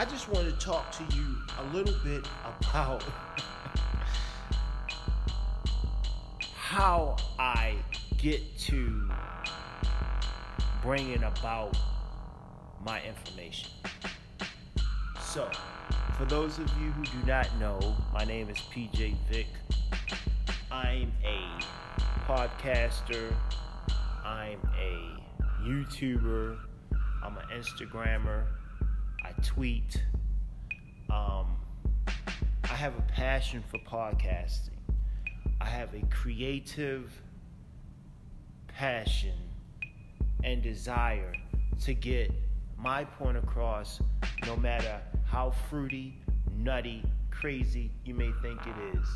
I just want to talk to you a little bit about how I get to bringing about my information. So, for those of you who do not know, my name is PJ Vick. I'm a podcaster, I'm a YouTuber, I'm an Instagrammer, tweet. Um, I have a passion for podcasting. I have a creative passion and desire to get my point across no matter how fruity, nutty, crazy you may think it is.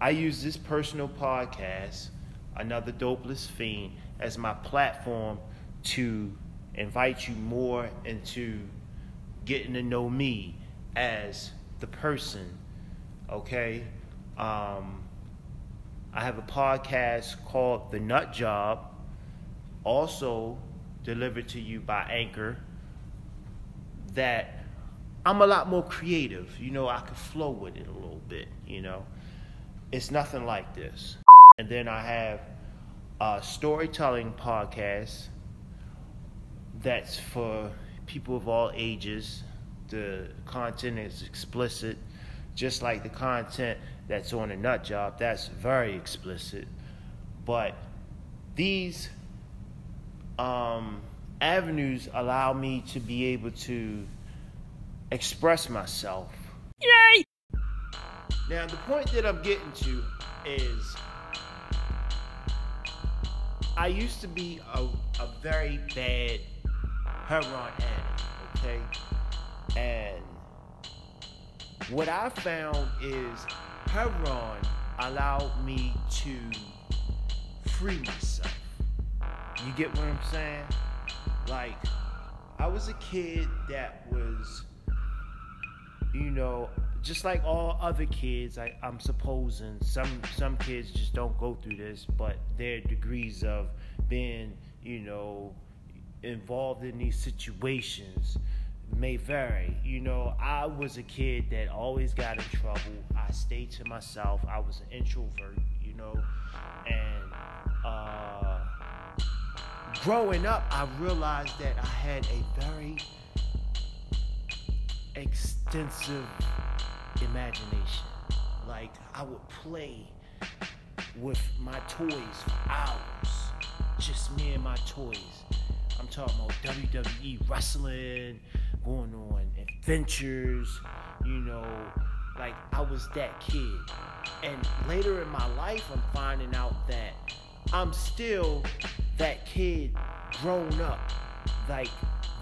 I use this personal podcast, Another Dopeless Fiend, as my platform to invite you more into getting to know me as the person, okay? Um, I have a podcast called The Nut Job, also delivered to you by Anchor, that I'm a lot more creative. You know, I can flow with it a little bit, you know? It's nothing like this. And then I have a storytelling podcast that's for people of all ages. The content is explicit, just like the content that's on a nut job. That's very explicit. But these um, avenues allow me to be able to express myself. Yay! Now, the point that I'm getting to is I used to be a, a very bad heroin addict, okay? And what I found is heroin allowed me to free myself. You get what I'm saying? Like, I was a kid that was, you know, just like all other kids, I, I'm supposing some some kids just don't go through this, but their degrees of being, you know, involved in these situations may vary. You know, I was a kid that always got in trouble. I stayed to myself. I was an introvert, you know, and uh, growing up, I realized that I had a very extensive imagination. Like I would play with my toys for hours, just me and my toys. I'm talking about WWE wrestling, going on adventures, you know, like I was that kid. And later in my life, I'm finding out that I'm still that kid grown up, like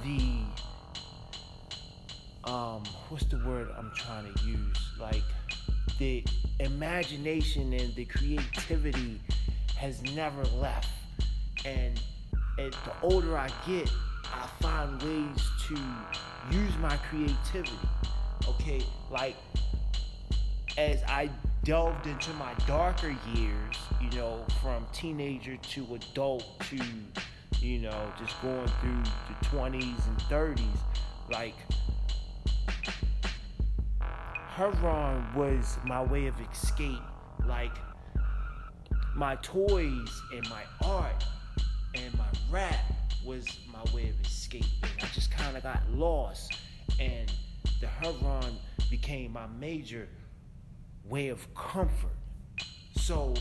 the um, what's the word I'm trying to use? Like the imagination and the creativity has never left. And, and the older I get, I find ways to use my creativity. Okay, like as I delved into my darker years, you know, from teenager to adult to, you know, just going through the 20s and 30s, like heroin was my way of escape. Like my toys and my art and my rap was my way of escape. I just kind of got lost. And the heroin became my major way of comfort. So,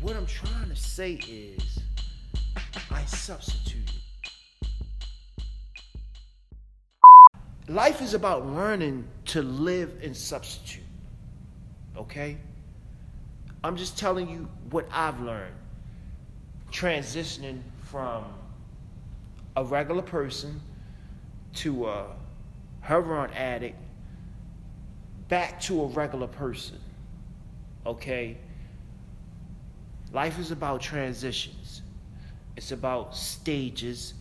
what I'm trying to say is, I substituted. Life is about learning to live and substitute. Okay? I'm just telling you what I've learned. Transitioning from a regular person to a heroin addict back to a regular person. Okay? Life is about transitions. It's about stages.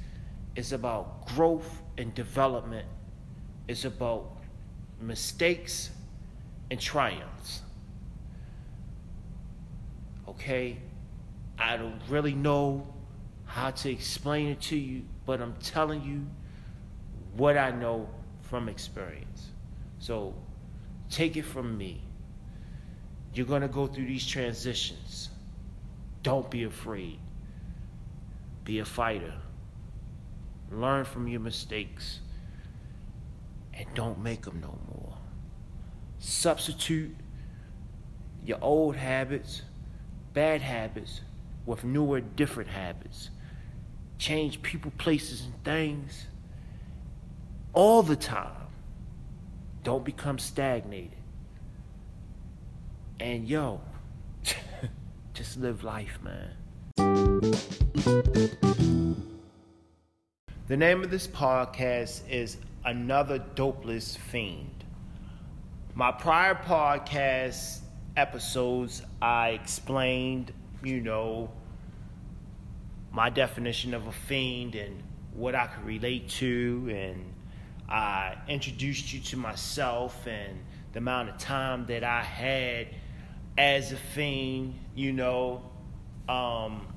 It's about growth and development it's about mistakes and triumphs. Okay? I don't really know how to explain it to you but I'm telling you what I know from experience. So take it from me. You're going to go through these transitions. Don't be afraid. Be a fighter. Learn from your mistakes and don't make them no more. Substitute your old habits, bad habits, with newer, different habits. Change people, places, and things all the time. Don't become stagnated. And yo, just live life, man. The name of this podcast is Another Dopeless Fiend. My prior podcast episodes, I explained, you know, my definition of a fiend and what I could relate to, and I introduced you to myself and the amount of time that I had as a fiend, you know. Um,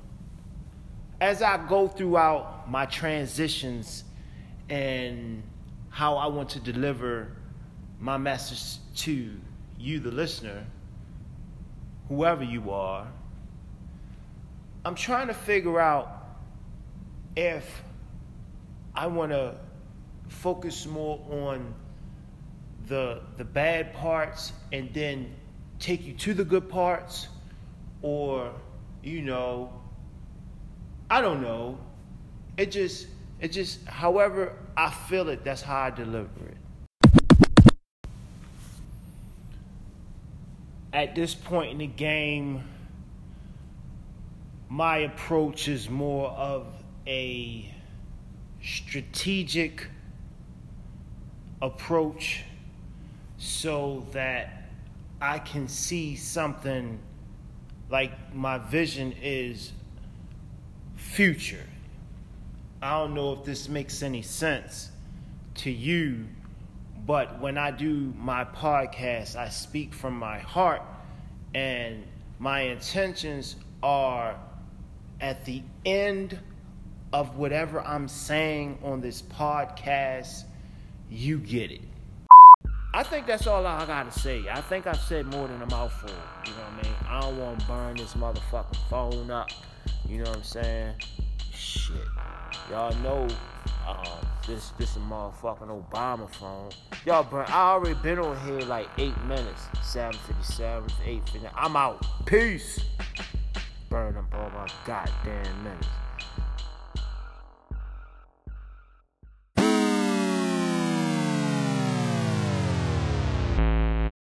as I go throughout my transitions and how I want to deliver my message to you, the listener, whoever you are, I'm trying to figure out if I want to focus more on the the bad parts and then take you to the good parts or you know I don't know. It just it just however I feel it that's how I deliver it. At this point in the game my approach is more of a strategic approach so that I can see something like my vision is future. I don't know if this makes any sense to you, but when I do my podcast, I speak from my heart, and my intentions are at the end of whatever I'm saying on this podcast you get it. I think that's all I gotta say. I think I've said more than a mouthful. You know what I mean? I don't want to burn this motherfucking phone up. You know what I'm saying? Shit. Y'all know um, this this a motherfucking Obama phone. Y'all burn. I already been on here like eight minutes. 757, 859. I'm out. Peace. Burn up all my goddamn minutes.